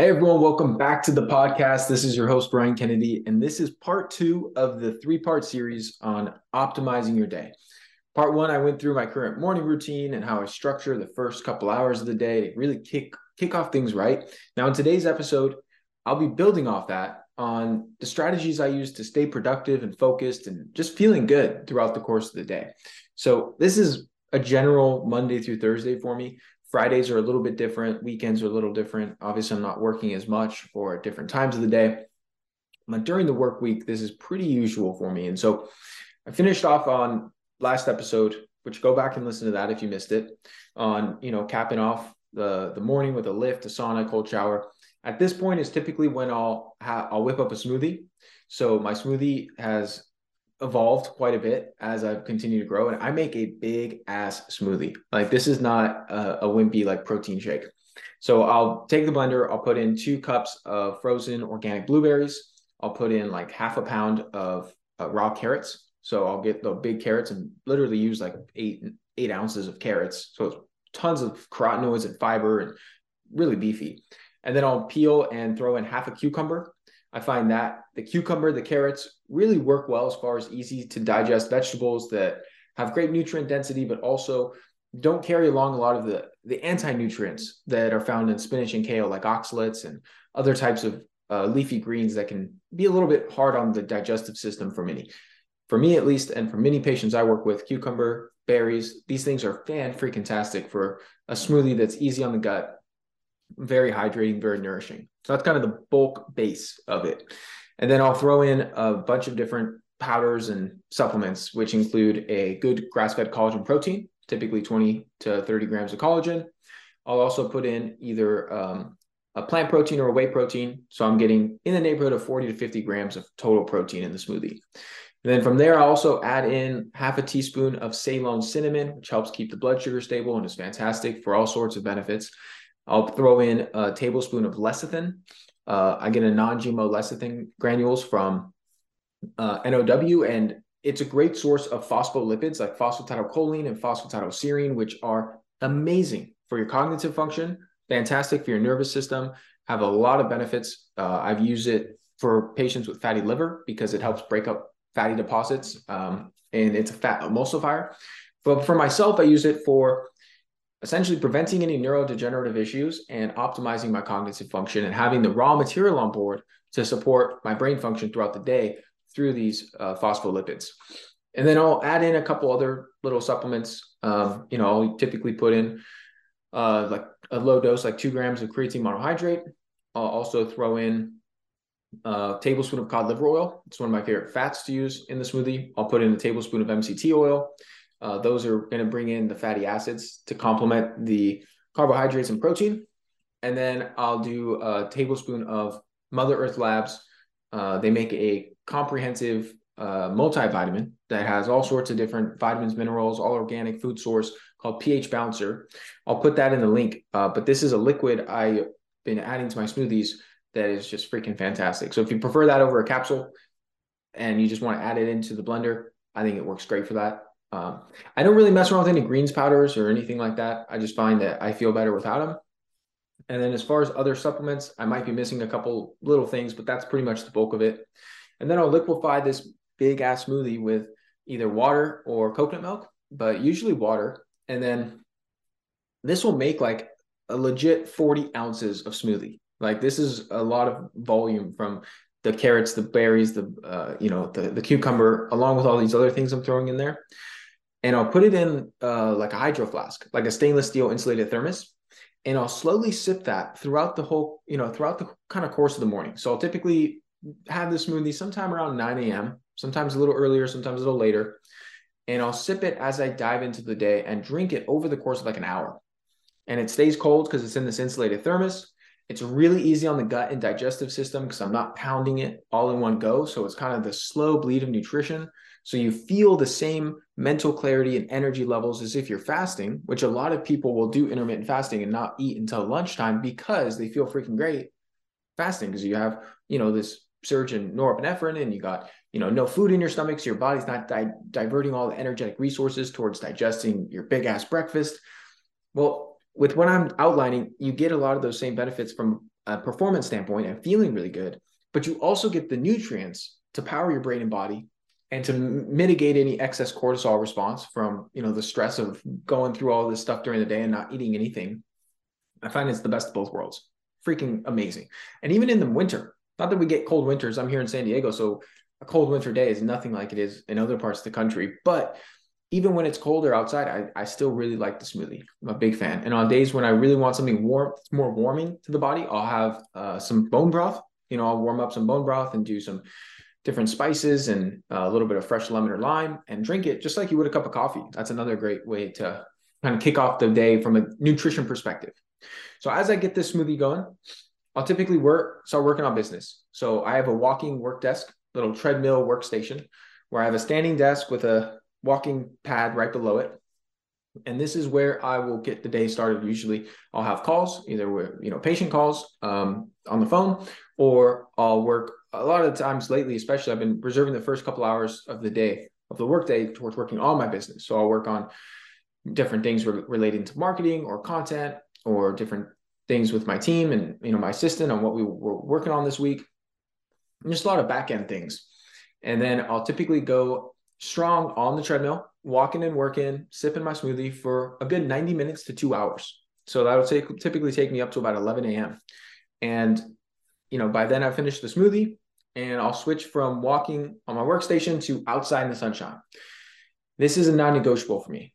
Hey everyone, welcome back to the podcast. This is your host, Ryan Kennedy, and this is part two of the three part series on optimizing your day. Part one, I went through my current morning routine and how I structure the first couple hours of the day to really kick, kick off things right. Now, in today's episode, I'll be building off that on the strategies I use to stay productive and focused and just feeling good throughout the course of the day. So, this is a general Monday through Thursday for me. Fridays are a little bit different. Weekends are a little different. Obviously, I'm not working as much or at different times of the day. But during the work week, this is pretty usual for me. And so I finished off on last episode, which go back and listen to that if you missed it, on you know capping off the the morning with a lift, a sauna, cold shower. At this point is typically when I'll ha- I'll whip up a smoothie. So my smoothie has evolved quite a bit as I've continued to grow, and I make a big ass smoothie. Like this is not a, a wimpy like protein shake. So I'll take the blender, I'll put in two cups of frozen organic blueberries. I'll put in like half a pound of uh, raw carrots. So I'll get the big carrots and literally use like eight eight ounces of carrots. So it's tons of carotenoids and fiber and really beefy. And then I'll peel and throw in half a cucumber I find that the cucumber, the carrots really work well as far as easy to digest vegetables that have great nutrient density, but also don't carry along a lot of the, the anti-nutrients that are found in spinach and kale, like oxalates and other types of uh, leafy greens that can be a little bit hard on the digestive system for many. For me, at least, and for many patients I work with, cucumber, berries, these things are fan freaking tastic for a smoothie that's easy on the gut, very hydrating, very nourishing. So that's kind of the bulk base of it. And then I'll throw in a bunch of different powders and supplements, which include a good grass fed collagen protein, typically 20 to 30 grams of collagen. I'll also put in either um, a plant protein or a whey protein. So I'm getting in the neighborhood of 40 to 50 grams of total protein in the smoothie. And then from there, I also add in half a teaspoon of Ceylon cinnamon, which helps keep the blood sugar stable and is fantastic for all sorts of benefits. I'll throw in a tablespoon of lecithin. Uh, I get a non-GMO lecithin granules from uh, NOW, and it's a great source of phospholipids like phosphatidylcholine and phosphatidylserine, which are amazing for your cognitive function, fantastic for your nervous system, have a lot of benefits. Uh, I've used it for patients with fatty liver because it helps break up fatty deposits, um, and it's a fat emulsifier. But for myself, I use it for essentially preventing any neurodegenerative issues and optimizing my cognitive function and having the raw material on board to support my brain function throughout the day through these uh, phospholipids. And then I'll add in a couple other little supplements. Um, you know, I'll typically put in uh, like a low dose, like two grams of creatine monohydrate. I'll also throw in a tablespoon of cod liver oil. It's one of my favorite fats to use in the smoothie. I'll put in a tablespoon of MCT oil. Uh, those are going to bring in the fatty acids to complement the carbohydrates and protein. And then I'll do a tablespoon of Mother Earth Labs. Uh, they make a comprehensive uh, multivitamin that has all sorts of different vitamins, minerals, all organic food source called pH Balancer. I'll put that in the link. Uh, but this is a liquid I've been adding to my smoothies that is just freaking fantastic. So if you prefer that over a capsule and you just want to add it into the blender, I think it works great for that. Um, I don't really mess around with any greens powders or anything like that. I just find that I feel better without them. And then as far as other supplements, I might be missing a couple little things, but that's pretty much the bulk of it. And then I'll liquefy this big ass smoothie with either water or coconut milk, but usually water. And then this will make like a legit 40 ounces of smoothie. Like this is a lot of volume from the carrots, the berries, the uh, you know the the cucumber, along with all these other things I'm throwing in there and I'll put it in uh, like a hydro flask, like a stainless steel insulated thermos, and I'll slowly sip that throughout the whole, you know, throughout the kind of course of the morning. So I'll typically have the smoothie sometime around 9 a.m., sometimes a little earlier, sometimes a little later, and I'll sip it as I dive into the day and drink it over the course of like an hour. And it stays cold because it's in this insulated thermos. It's really easy on the gut and digestive system because I'm not pounding it all in one go. So it's kind of the slow bleed of nutrition. So you feel the same mental clarity and energy levels as if you're fasting, which a lot of people will do intermittent fasting and not eat until lunchtime because they feel freaking great fasting because you have, you know, this surge in norepinephrine and you got, you know, no food in your stomach. So your body's not di- diverting all the energetic resources towards digesting your big ass breakfast. Well, with what I'm outlining, you get a lot of those same benefits from a performance standpoint and feeling really good, but you also get the nutrients to power your brain and body and to mitigate any excess cortisol response from you know the stress of going through all this stuff during the day and not eating anything i find it's the best of both worlds freaking amazing and even in the winter not that we get cold winters i'm here in san diego so a cold winter day is nothing like it is in other parts of the country but even when it's colder outside, I, I still really like the smoothie. I'm a big fan. And on days when I really want something warm, more warming to the body, I'll have uh, some bone broth. You know, I'll warm up some bone broth and do some different spices and uh, a little bit of fresh lemon or lime and drink it just like you would a cup of coffee. That's another great way to kind of kick off the day from a nutrition perspective. So as I get this smoothie going, I'll typically work start working on business. So I have a walking work desk, little treadmill workstation where I have a standing desk with a walking pad right below it. And this is where I will get the day started. Usually I'll have calls, either with, you know, patient calls um, on the phone, or I'll work a lot of times lately, especially I've been reserving the first couple hours of the day of the workday towards working on my business. So I'll work on different things re- relating to marketing or content or different things with my team and you know my assistant on what we were working on this week. And just a lot of back end things. And then I'll typically go strong on the treadmill, walking and working, sipping my smoothie for a good 90 minutes to two hours. So that would take, typically take me up to about 11 a.m. And, you know, by then I finish the smoothie and I'll switch from walking on my workstation to outside in the sunshine. This is a non negotiable for me.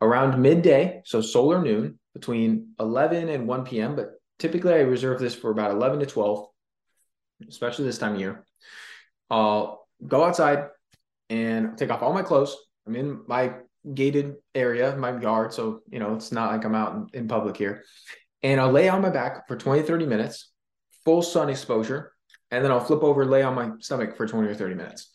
Around midday, so solar noon, between 11 and 1 p.m., but typically I reserve this for about 11 to 12, especially this time of year. I'll go outside, and take off all my clothes. I'm in my gated area, my yard. So, you know, it's not like I'm out in, in public here. And I'll lay on my back for 20, 30 minutes, full sun exposure. And then I'll flip over, lay on my stomach for 20 or 30 minutes.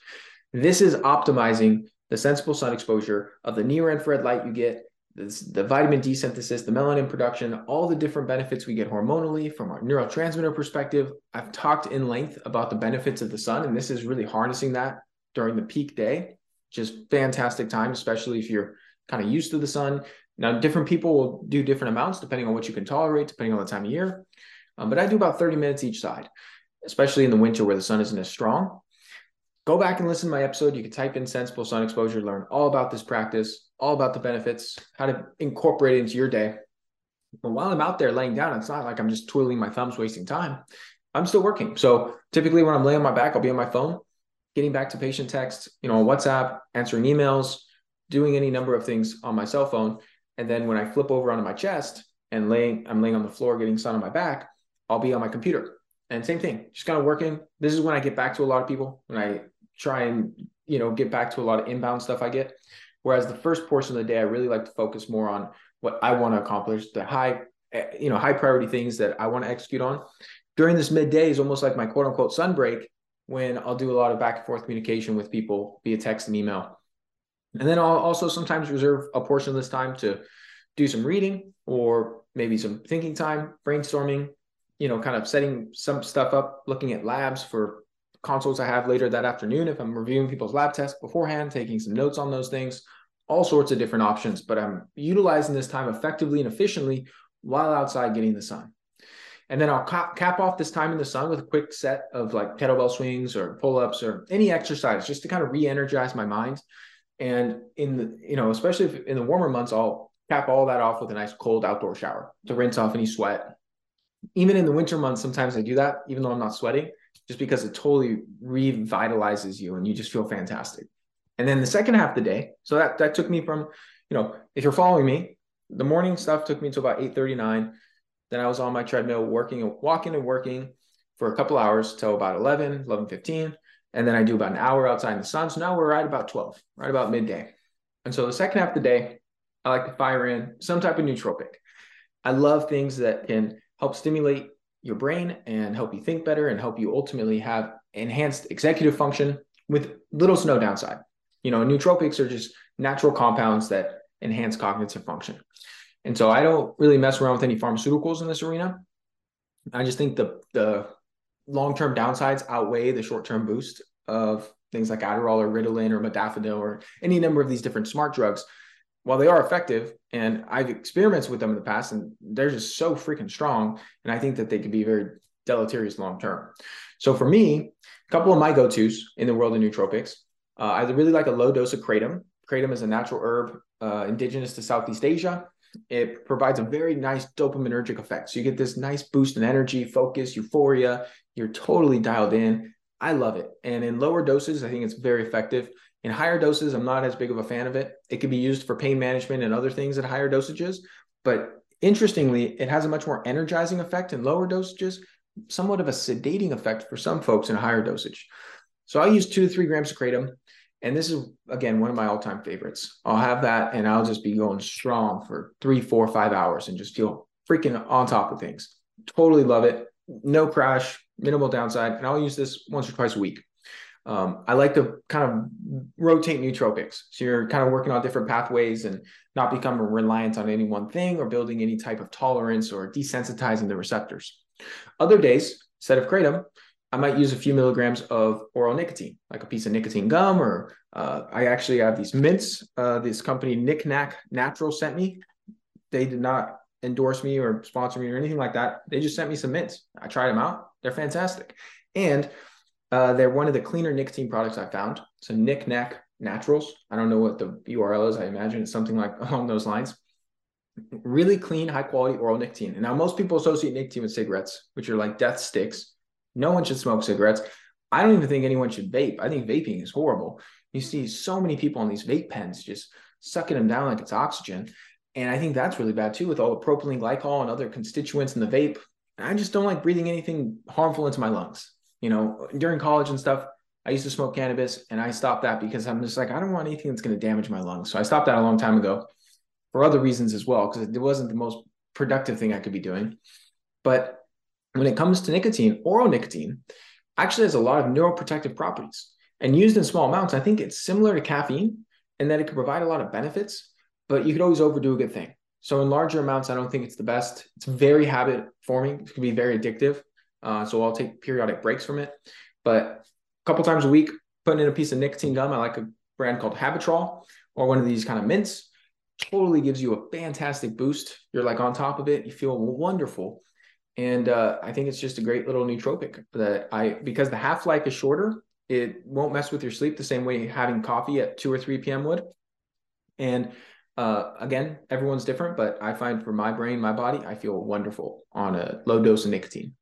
This is optimizing the sensible sun exposure of the near infrared light you get, this, the vitamin D synthesis, the melanin production, all the different benefits we get hormonally from our neurotransmitter perspective. I've talked in length about the benefits of the sun, and this is really harnessing that during the peak day, Just fantastic time, especially if you're kind of used to the sun. Now, different people will do different amounts depending on what you can tolerate, depending on the time of year. Um, but I do about 30 minutes each side, especially in the winter where the sun isn't as strong. Go back and listen to my episode. You can type in sensible sun exposure, learn all about this practice, all about the benefits, how to incorporate it into your day. But while I'm out there laying down, it's not like I'm just twiddling my thumbs, wasting time. I'm still working. So typically, when I'm laying on my back, I'll be on my phone getting back to patient text, you know, on WhatsApp, answering emails, doing any number of things on my cell phone. And then when I flip over onto my chest and laying, I'm laying on the floor getting sun on my back, I'll be on my computer. And same thing, just kind of working. This is when I get back to a lot of people, when I try and, you know, get back to a lot of inbound stuff I get. Whereas the first portion of the day, I really like to focus more on what I want to accomplish, the high, eh, you know, high priority things that I want to execute on. During this midday is almost like my quote unquote sun break when I'll do a lot of back and forth communication with people via text and email. And then I'll also sometimes reserve a portion of this time to do some reading or maybe some thinking time, brainstorming, you know, kind of setting some stuff up, looking at labs for consoles I have later that afternoon. If I'm reviewing people's lab tests beforehand, taking some notes on those things, all sorts of different options. But I'm utilizing this time effectively and efficiently while outside getting the sun. And then I'll cap off this time in the sun with a quick set of like kettlebell swings or pull ups or any exercise just to kind of re energize my mind. And in the, you know, especially in the warmer months, I'll cap all that off with a nice cold outdoor shower to rinse off any sweat. Even in the winter months, sometimes I do that, even though I'm not sweating, just because it totally revitalizes you and you just feel fantastic. And then the second half of the day, so that that took me from, you know, if you're following me, the morning stuff took me to about 8:39 then I was on my treadmill working and walking and working for a couple hours till about 11, 11, 15. And then I do about an hour outside in the sun. So now we're right about 12, right about midday. And so the second half of the day, I like to fire in some type of nootropic. I love things that can help stimulate your brain and help you think better and help you ultimately have enhanced executive function with little to no downside. You know, nootropics are just natural compounds that enhance cognitive function. And so I don't really mess around with any pharmaceuticals in this arena. I just think the the long-term downsides outweigh the short-term boost of things like Adderall or Ritalin or modafinil or any number of these different smart drugs. While they are effective, and I've experimented with them in the past, and they're just so freaking strong, and I think that they could be very deleterious long term. So for me, a couple of my go tos in the world of nootropics, uh, I really like a low dose of kratom. Kratom is a natural herb uh, indigenous to Southeast Asia. It provides a very nice dopaminergic effect. So you get this nice boost in energy, focus, euphoria. You're totally dialed in. I love it. And in lower doses, I think it's very effective. In higher doses, I'm not as big of a fan of it. It can be used for pain management and other things at higher dosages. But interestingly, it has a much more energizing effect in lower dosages, somewhat of a sedating effect for some folks in higher dosage. So I'll use two to three grams of kratom. And this is, again, one of my all time favorites. I'll have that and I'll just be going strong for three, four, five hours and just feel freaking on top of things. Totally love it. No crash, minimal downside. And I'll use this once or twice a week. Um, I like to kind of rotate nootropics. So you're kind of working on different pathways and not become reliant on any one thing or building any type of tolerance or desensitizing the receptors. Other days, instead of kratom, I might use a few milligrams of oral nicotine, like a piece of nicotine gum, or uh, I actually have these mints. Uh, this company, Nick Nack Natural, sent me. They did not endorse me or sponsor me or anything like that. They just sent me some mints. I tried them out. They're fantastic. And uh, they're one of the cleaner nicotine products I found. So Nick Nack Naturals. I don't know what the URL is. I imagine it's something like along those lines. Really clean, high quality oral nicotine. And now most people associate nicotine with cigarettes, which are like death sticks. No one should smoke cigarettes. I don't even think anyone should vape. I think vaping is horrible. You see so many people on these vape pens just sucking them down like it's oxygen. And I think that's really bad too, with all the propylene glycol and other constituents in the vape. I just don't like breathing anything harmful into my lungs. You know, during college and stuff, I used to smoke cannabis and I stopped that because I'm just like, I don't want anything that's going to damage my lungs. So I stopped that a long time ago for other reasons as well, because it wasn't the most productive thing I could be doing. But when it comes to nicotine, oral nicotine actually has a lot of neuroprotective properties. And used in small amounts, I think it's similar to caffeine in that it can provide a lot of benefits, but you could always overdo a good thing. So in larger amounts, I don't think it's the best. It's very habit forming. It can be very addictive. Uh, so I'll take periodic breaks from it. But a couple times a week, putting in a piece of nicotine gum. I like a brand called Habitrol or one of these kind of mints. Totally gives you a fantastic boost. You're like on top of it. You feel wonderful. And uh, I think it's just a great little nootropic that I, because the half life is shorter, it won't mess with your sleep the same way having coffee at 2 or 3 p.m. would. And uh, again, everyone's different, but I find for my brain, my body, I feel wonderful on a low dose of nicotine.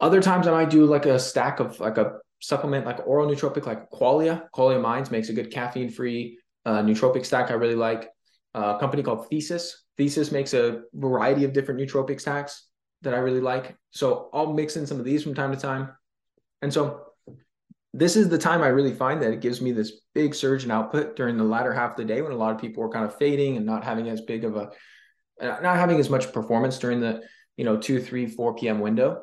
Other times I might do like a stack of like a supplement, like oral nootropic, like Qualia. Qualia Minds makes a good caffeine free uh, nootropic stack I really like. Uh, a company called Thesis. Thesis makes a variety of different nootropic stacks that I really like. So I'll mix in some of these from time to time. And so this is the time I really find that it gives me this big surge in output during the latter half of the day when a lot of people are kind of fading and not having as big of a, not having as much performance during the, you know, 2, 3, 4 p.m. window.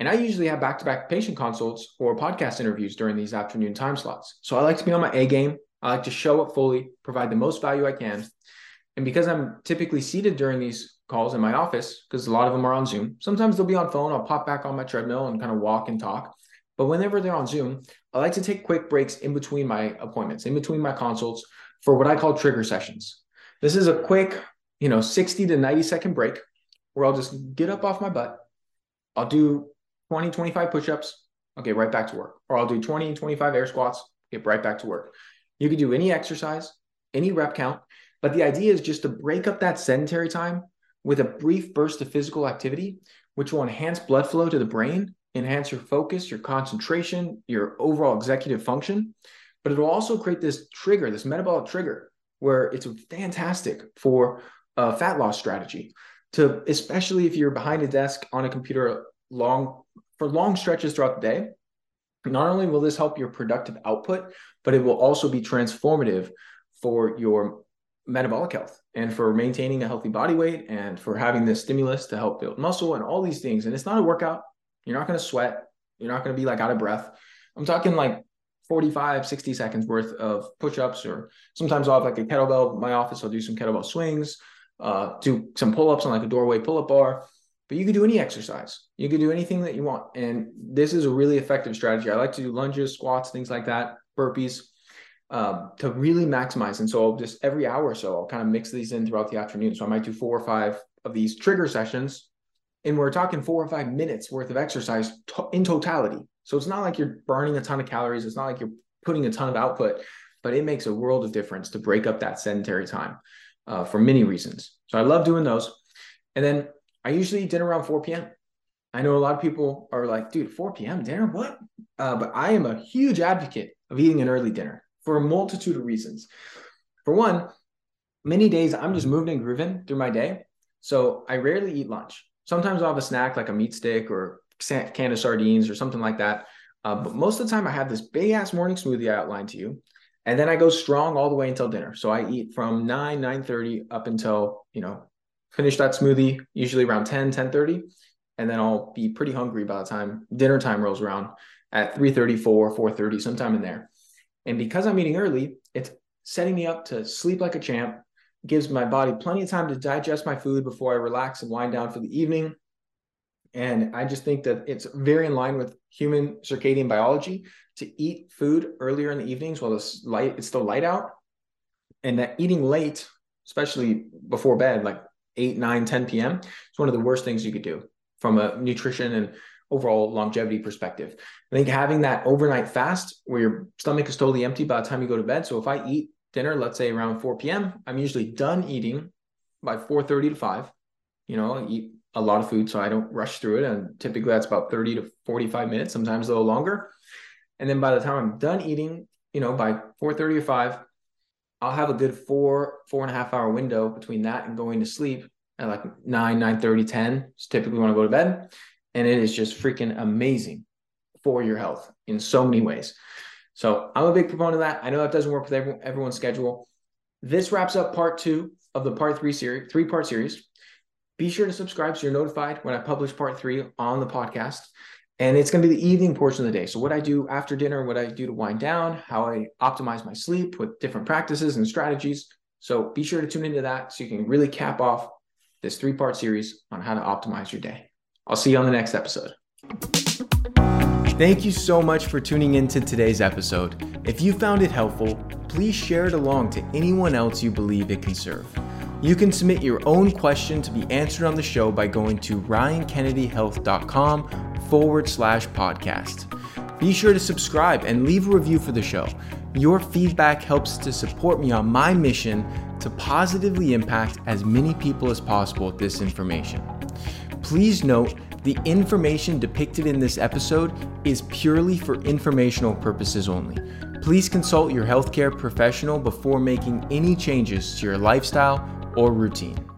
And I usually have back to back patient consults or podcast interviews during these afternoon time slots. So I like to be on my A game. I like to show up fully, provide the most value I can. And because I'm typically seated during these calls in my office, because a lot of them are on Zoom, sometimes they'll be on phone. I'll pop back on my treadmill and kind of walk and talk. But whenever they're on Zoom, I like to take quick breaks in between my appointments, in between my consults for what I call trigger sessions. This is a quick, you know, 60 to 90 second break where I'll just get up off my butt. I'll do 20, 25 push-ups, I'll get right back to work. Or I'll do 20, and 25 air squats, get right back to work. You can do any exercise, any rep count, but the idea is just to break up that sedentary time with a brief burst of physical activity, which will enhance blood flow to the brain, enhance your focus, your concentration, your overall executive function. But it will also create this trigger, this metabolic trigger, where it's fantastic for a fat loss strategy. To especially if you're behind a desk on a computer long for long stretches throughout the day, not only will this help your productive output, but it will also be transformative for your metabolic health and for maintaining a healthy body weight and for having this stimulus to help build muscle and all these things. And it's not a workout. You're not going to sweat. You're not going to be like out of breath. I'm talking like 45, 60 seconds worth of push-ups, or sometimes I'll have like a kettlebell in my office. I'll do some kettlebell swings, uh, do some pull-ups on like a doorway pull-up bar but you can do any exercise. You can do anything that you want. And this is a really effective strategy. I like to do lunges, squats, things like that, burpees um, to really maximize. And so just every hour or so, I'll kind of mix these in throughout the afternoon. So I might do four or five of these trigger sessions And we're talking four or five minutes worth of exercise to- in totality. So it's not like you're burning a ton of calories. It's not like you're putting a ton of output, but it makes a world of difference to break up that sedentary time uh, for many reasons. So I love doing those. And then I usually eat dinner around 4 p.m. I know a lot of people are like, dude, 4 p.m. dinner, what? Uh, but I am a huge advocate of eating an early dinner for a multitude of reasons. For one, many days I'm just moving and grooving through my day. So I rarely eat lunch. Sometimes I'll have a snack like a meat stick or can of sardines or something like that. Uh, but most of the time I have this big ass morning smoothie I outlined to you. And then I go strong all the way until dinner. So I eat from 9, 9 30 up until, you know, finish that smoothie, usually around 10, 10 30 and then I'll be pretty hungry by the time dinner time rolls around at 3:34, 4:30, sometime in there. And because I'm eating early, it's setting me up to sleep like a champ, gives my body plenty of time to digest my food before I relax and wind down for the evening. And I just think that it's very in line with human circadian biology to eat food earlier in the evenings while it's light, it's still light out. And that eating late, especially before bed, like 8, 9, 10 p.m., It's one of the worst things you could do from a nutrition and overall longevity perspective. I think having that overnight fast where your stomach is totally empty by the time you go to bed. So if I eat dinner, let's say around 4 p.m., I'm usually done eating by 4:30 to 5. You know, I eat a lot of food, so I don't rush through it. And typically that's about 30 to 45 minutes, sometimes a little longer. And then by the time I'm done eating, you know, by 4:30 or 5, I'll have a good four, four and a half hour window between that and going to sleep at like 9, 9 30, 10. It's typically when I go to bed. And it is just freaking amazing for your health in so many ways. So I'm a big proponent of that. I know that doesn't work with everyone, everyone's schedule. This wraps up part two of the part three series, three part series. Be sure to subscribe so you're notified when I publish part three on the podcast. And it's going to be the evening portion of the day. So, what I do after dinner, what I do to wind down, how I optimize my sleep with different practices and strategies. So, be sure to tune into that so you can really cap off this three part series on how to optimize your day. I'll see you on the next episode. Thank you so much for tuning into today's episode. If you found it helpful, please share it along to anyone else you believe it can serve. You can submit your own question to be answered on the show by going to ryankennedyhealth.com forward slash podcast. Be sure to subscribe and leave a review for the show. Your feedback helps to support me on my mission to positively impact as many people as possible with this information. Please note the information depicted in this episode is purely for informational purposes only. Please consult your healthcare professional before making any changes to your lifestyle or routine.